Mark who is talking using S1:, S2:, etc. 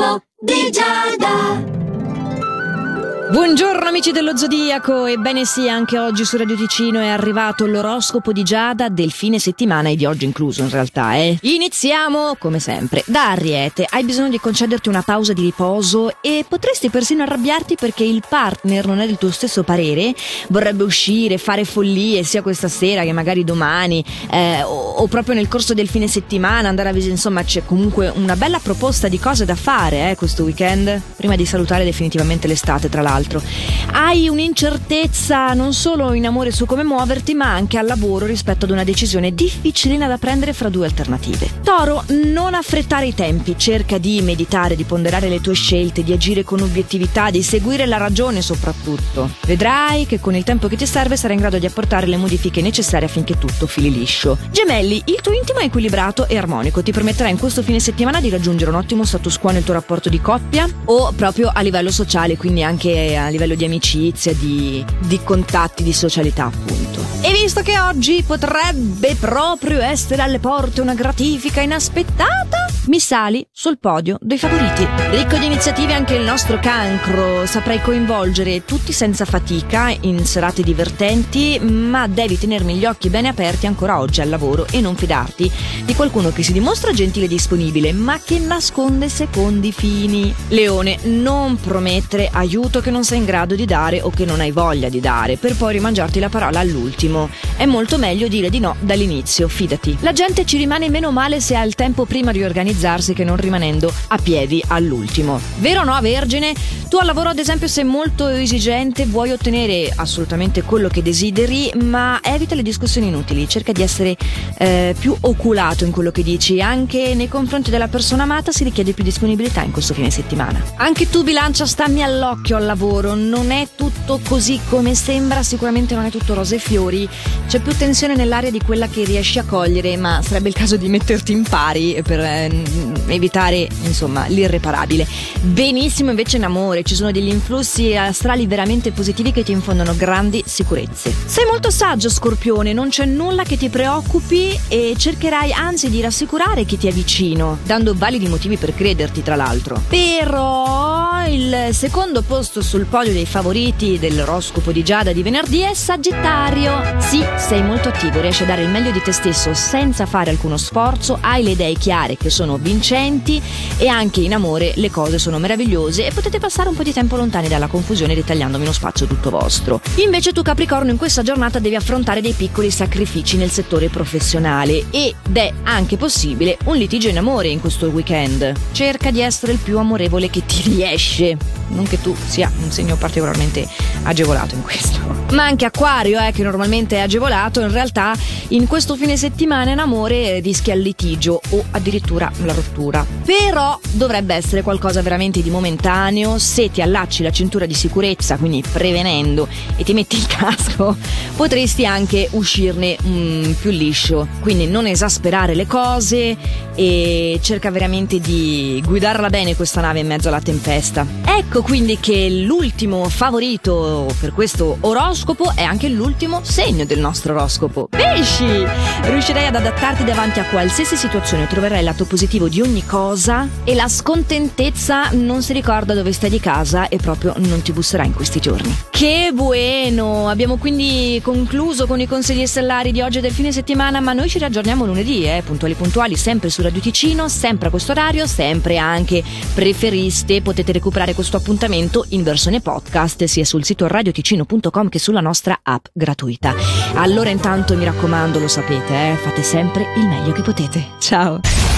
S1: L'oroscopo di Giada.
S2: Buongiorno amici dello Zodiaco, ebbene sì, anche oggi su Radio Ticino è arrivato l'oroscopo di Giada del fine settimana e di oggi incluso in realtà, eh. Iniziamo, come sempre, da Ariete. Hai bisogno di concederti una pausa di riposo e potresti persino arrabbiarti perché il partner non è del tuo stesso parere, vorrebbe uscire, fare follie sia questa sera che magari domani eh, o, o, proprio nel corso del fine settimana andare a visitare, insomma c'è comunque una bella proposta di cose da fare eh, questo weekend, prima di salutare definitivamente l'estate tra l'altro l'altro. Hai un'incertezza non solo in amore su come muoverti, ma anche al lavoro rispetto ad una decisione difficilina da prendere fra due alternative. Toro, non affrettare i tempi, cerca di meditare, di ponderare le tue scelte, di agire con obiettività, di seguire la ragione soprattutto. Vedrai che con il tempo che ti serve sarai in grado di apportare le modifiche necessarie affinché tutto fili liscio. Gemelli, il tuo intimo è equilibrato e armonico, ti permetterà in questo fine settimana di raggiungere un ottimo status quo nel tuo rapporto di coppia o proprio a livello sociale, quindi anche a livello di amicizia, di, di contatti, di socialità appunto. E visto che oggi potrebbe proprio essere alle porte una gratifica inaspettata, mi sali sul podio dei favoriti. Ricco di iniziative anche il nostro cancro, saprai coinvolgere tutti senza fatica in serate divertenti, ma devi tenermi gli occhi bene aperti ancora oggi al lavoro e non fidarti di qualcuno che si dimostra gentile e disponibile, ma che nasconde secondi fini. Leone, non promettere aiuto che non sei in grado di dare o che non hai voglia di dare, per poi rimangiarti la parola all'ultimo. È molto meglio dire di no dall'inizio, fidati. La gente ci rimane meno male se ha il tempo prima di organizzare organizzarsi che non rimanendo a piedi all'ultimo. Vero o no, Vergine? Tu al lavoro, ad esempio, sei molto esigente, vuoi ottenere assolutamente quello che desideri, ma evita le discussioni inutili, cerca di essere eh, più oculato in quello che dici. Anche nei confronti della persona amata si richiede più disponibilità in questo fine settimana. Anche tu, bilancia, stammi all'occhio al lavoro, non è tutto così come sembra, sicuramente non è tutto rose e fiori, c'è più tensione nell'aria di quella che riesci a cogliere, ma sarebbe il caso di metterti in pari per eh, evitare insomma l'irreparabile. Benissimo invece in amore, ci sono degli influssi astrali veramente positivi che ti infondono grandi sicurezze. Sei molto saggio Scorpione, non c'è nulla che ti preoccupi e cercherai anzi di rassicurare chi ti è vicino, dando validi motivi per crederti tra l'altro. Però il secondo posto sul podio dei favoriti dell'oroscopo di Giada di venerdì è Sagittario. Sì, sei molto attivo, riesci a dare il meglio di te stesso senza fare alcuno sforzo, hai le idee chiare che sono vincenti e anche in amore le cose sono meravigliose e potete passare un po' di tempo lontani dalla confusione ritagliandomi uno spazio tutto vostro. Invece tu Capricorno in questa giornata devi affrontare dei piccoli sacrifici nel settore professionale ed è anche possibile un litigio in amore in questo weekend. Cerca di essere il più amorevole che ti riesce, non che tu sia un segno particolarmente agevolato in questo. Ma anche Acquario, eh, che normalmente è agevolato, in realtà in questo fine settimana in amore rischia il litigio o addirittura la rottura. Però dovrebbe essere qualcosa veramente di momentaneo se ti allacci la cintura di sicurezza, quindi prevenendo e ti metti il casco, potresti anche uscirne mm, più liscio. Quindi non esasperare le cose e cerca veramente di guidarla bene questa nave in mezzo alla tempesta. Ecco quindi che l'ultimo favorito per questo oroscopo è anche l'ultimo segno del nostro oroscopo. Pesci! Riuscirai ad adattarti davanti a qualsiasi situazione, troverai il lato positivo di ogni cosa e la scontentezza non si ricorda dove stai di casa e proprio non ti busserà in questi giorni. Che bueno! Abbiamo quindi concluso con i consigli stellari di oggi e del fine settimana, ma noi ci riaggiorniamo lunedì, eh, puntuali puntuali, sempre su Radio Ticino, sempre a questo orario, sempre anche preferiste, potete recuperare questo appuntamento in versione podcast sia sul sito radioticino.com che sulla nostra app gratuita. Allora intanto mi raccomando, lo sapete, eh, fate sempre il meglio che potete. Ciao!